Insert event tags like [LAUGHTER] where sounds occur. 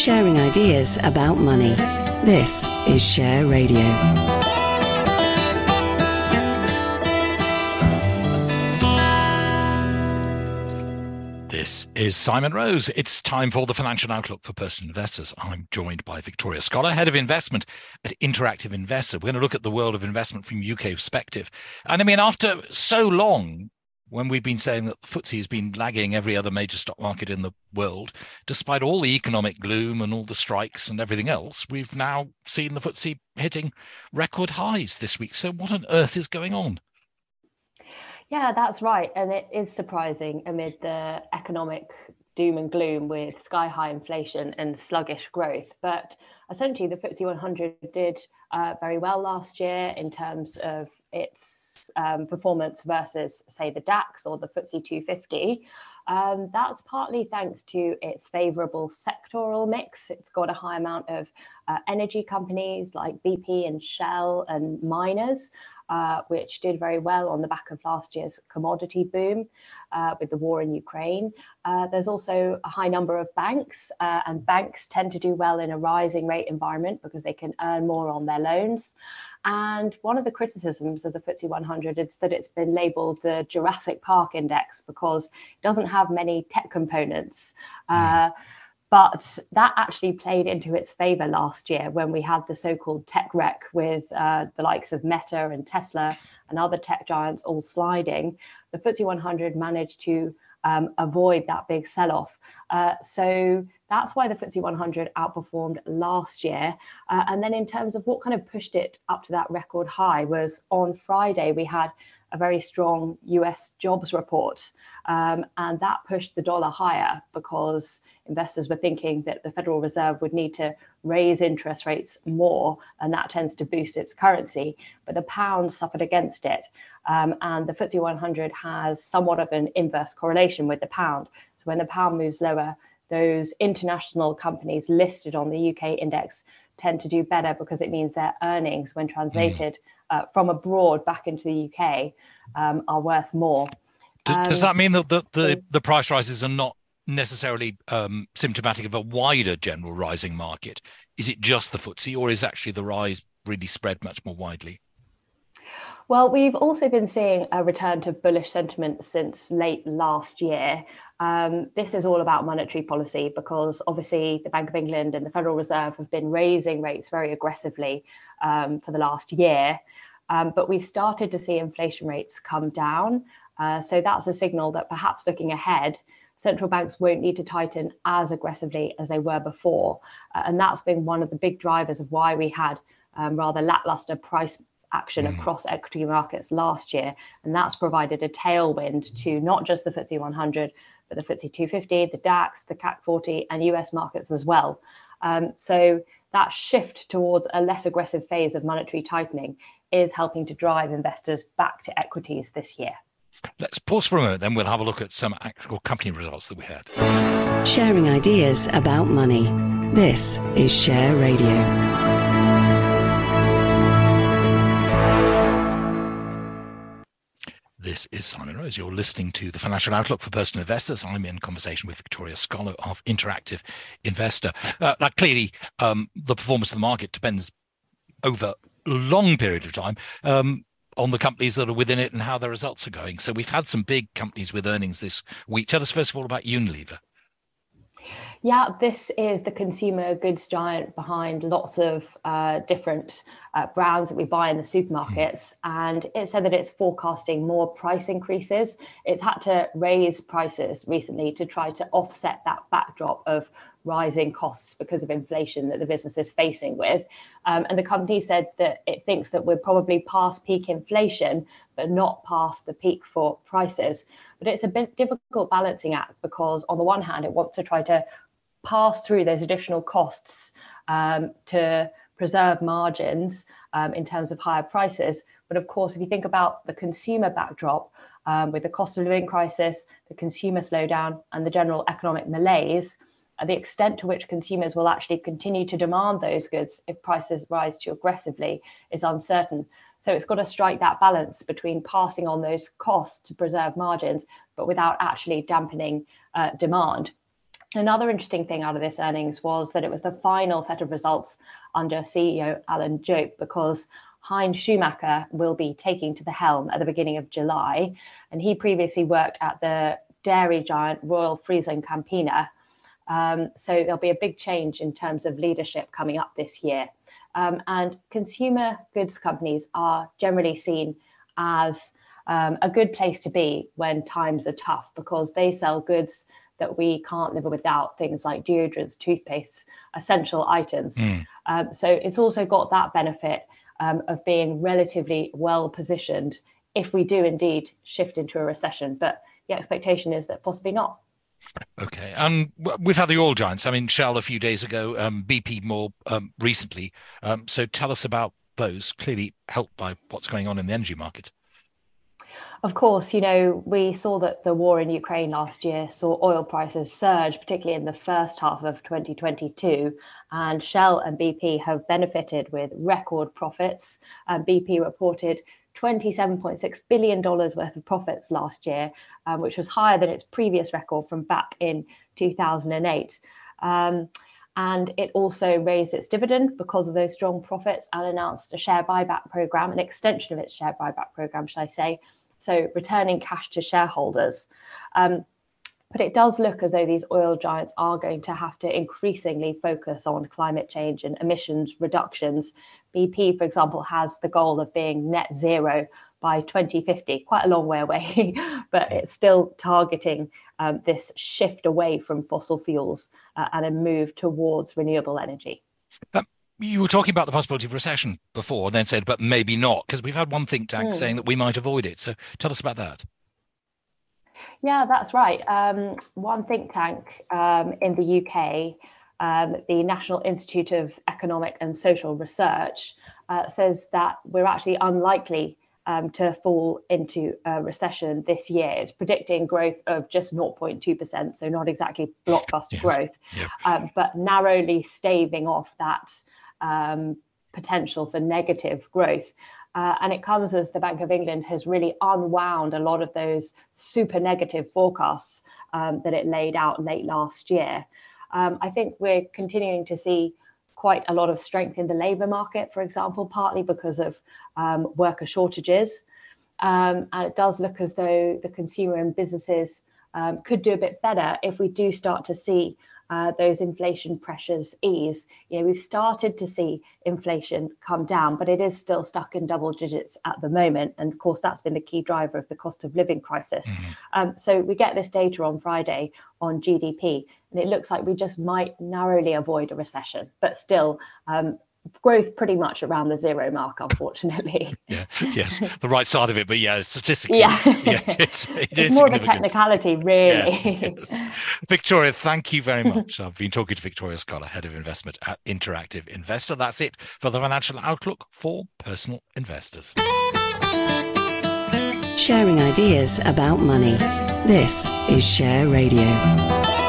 sharing ideas about money. This is Share Radio. This is Simon Rose. It's time for the financial outlook for personal investors. I'm joined by Victoria Scholar, head of investment at Interactive Investor. We're going to look at the world of investment from UK perspective. And I mean, after so long, when we've been saying that the FTSE has been lagging every other major stock market in the world, despite all the economic gloom and all the strikes and everything else, we've now seen the FTSE hitting record highs this week. So, what on earth is going on? Yeah, that's right. And it is surprising amid the economic doom and gloom with sky high inflation and sluggish growth. But essentially, the FTSE 100 did uh, very well last year in terms of its um, performance versus, say, the DAX or the FTSE 250. Um, that's partly thanks to its favorable sectoral mix. It's got a high amount of uh, energy companies like BP and Shell and miners, uh, which did very well on the back of last year's commodity boom uh, with the war in Ukraine. Uh, there's also a high number of banks, uh, and banks tend to do well in a rising rate environment because they can earn more on their loans. And one of the criticisms of the FTSE 100 is that it's been labeled the Jurassic Park Index because it doesn't have many tech components. Mm. But that actually played into its favor last year when we had the so called tech wreck with uh, the likes of Meta and Tesla and other tech giants all sliding. The FTSE 100 managed to um, avoid that big sell off. Uh, so that's why the FTSE 100 outperformed last year. Uh, and then, in terms of what kind of pushed it up to that record high, was on Friday we had a very strong US jobs report. Um, and that pushed the dollar higher because investors were thinking that the Federal Reserve would need to raise interest rates more, and that tends to boost its currency. But the pound suffered against it. Um, and the FTSE 100 has somewhat of an inverse correlation with the pound. So when the pound moves lower, those international companies listed on the UK index tend to do better because it means their earnings, when translated mm. uh, from abroad back into the UK, um, are worth more. Does, does that mean that the, the, the, price rises are not necessarily um, symptomatic of a wider general rising market? Is it just the FTSE, or is actually the rise really spread much more widely? Well, we've also been seeing a return to bullish sentiment since late last year. Um, this is all about monetary policy because obviously the Bank of England and the Federal Reserve have been raising rates very aggressively um, for the last year. Um, but we've started to see inflation rates come down. Uh, so that's a signal that perhaps looking ahead, central banks won't need to tighten as aggressively as they were before. Uh, and that's been one of the big drivers of why we had um, rather lackluster price action mm. across equity markets last year. And that's provided a tailwind to not just the FTSE 100, but the FTSE 250, the DAX, the CAC 40, and US markets as well. Um, so that shift towards a less aggressive phase of monetary tightening is helping to drive investors back to equities this year. Let's pause for a moment, then we'll have a look at some actual company results that we had. Sharing ideas about money. This is Share Radio. This is Simon Rose. You're listening to the Financial Outlook for Personal Investors. I'm in conversation with Victoria Scholar of Interactive Investor. Uh, clearly, um, the performance of the market depends over a long period of time um, on the companies that are within it and how their results are going. So we've had some big companies with earnings this week. Tell us first of all about Unilever. Yeah, this is the consumer goods giant behind lots of uh, different uh, brands that we buy in the supermarkets. And it said that it's forecasting more price increases. It's had to raise prices recently to try to offset that backdrop of rising costs because of inflation that the business is facing with. Um, and the company said that it thinks that we're probably past peak inflation, but not past the peak for prices. But it's a bit difficult balancing act because, on the one hand, it wants to try to pass through those additional costs um, to preserve margins um, in terms of higher prices. But of course, if you think about the consumer backdrop um, with the cost of living crisis, the consumer slowdown, and the general economic malaise, uh, the extent to which consumers will actually continue to demand those goods if prices rise too aggressively is uncertain. So it's got to strike that balance between passing on those costs to preserve margins, but without actually dampening uh, demand. Another interesting thing out of this earnings was that it was the final set of results under CEO Alan Jope because Hein Schumacher will be taking to the helm at the beginning of July. And he previously worked at the dairy giant Royal Friesland Campina. Um, so there'll be a big change in terms of leadership coming up this year. Um, and consumer goods companies are generally seen as um, a good place to be when times are tough because they sell goods that we can't live without, things like deodorants, toothpaste, essential items. Mm. Um, so it's also got that benefit um, of being relatively well positioned if we do indeed shift into a recession. But the expectation is that possibly not. Okay, and um, we've had the oil giants. I mean, Shell a few days ago, um, BP more um, recently. Um, so tell us about those. Clearly helped by what's going on in the energy market. Of course, you know, we saw that the war in Ukraine last year saw oil prices surge, particularly in the first half of 2022. And Shell and BP have benefited with record profits. And BP reported $27.6 billion worth of profits last year, um, which was higher than its previous record from back in 2008. Um, and it also raised its dividend because of those strong profits and announced a share buyback program, an extension of its share buyback program, should I say, so returning cash to shareholders. Um, but it does look as though these oil giants are going to have to increasingly focus on climate change and emissions reductions. BP, for example, has the goal of being net zero by 2050, quite a long way away, [LAUGHS] but it's still targeting um, this shift away from fossil fuels uh, and a move towards renewable energy. Um, you were talking about the possibility of recession before and then said, but maybe not, because we've had one think tank mm. saying that we might avoid it. So tell us about that. Yeah, that's right. Um, one think tank um, in the UK, um, the National Institute of Economic and Social Research, uh, says that we're actually unlikely um, to fall into a recession this year. It's predicting growth of just 0.2%, so not exactly blockbuster yes. growth, yep. Um, but narrowly staving off that um, potential for negative growth. Uh, and it comes as the Bank of England has really unwound a lot of those super negative forecasts um, that it laid out late last year. Um, I think we're continuing to see quite a lot of strength in the labour market, for example, partly because of um, worker shortages. Um, and it does look as though the consumer and businesses um, could do a bit better if we do start to see uh, those inflation pressures ease. You know, we've started to see inflation come down, but it is still stuck in double digits at the moment. And of course, that's been the key driver of the cost of living crisis. Mm-hmm. Um, so we get this data on Friday on GDP, and it looks like we just might narrowly avoid a recession, but still. Um, growth pretty much around the zero mark, unfortunately. [LAUGHS] yeah, yes, the right side of it, but yeah, statistically, yeah, yeah [LAUGHS] it's, it it's more of a technicality, really. Yeah, yes. Victoria, thank you very [LAUGHS] much. I've been talking to Victoria Scholar, head of investment at Interactive Investor. That's it for the financial outlook for personal investors. Sharing ideas about money. This is Share Radio.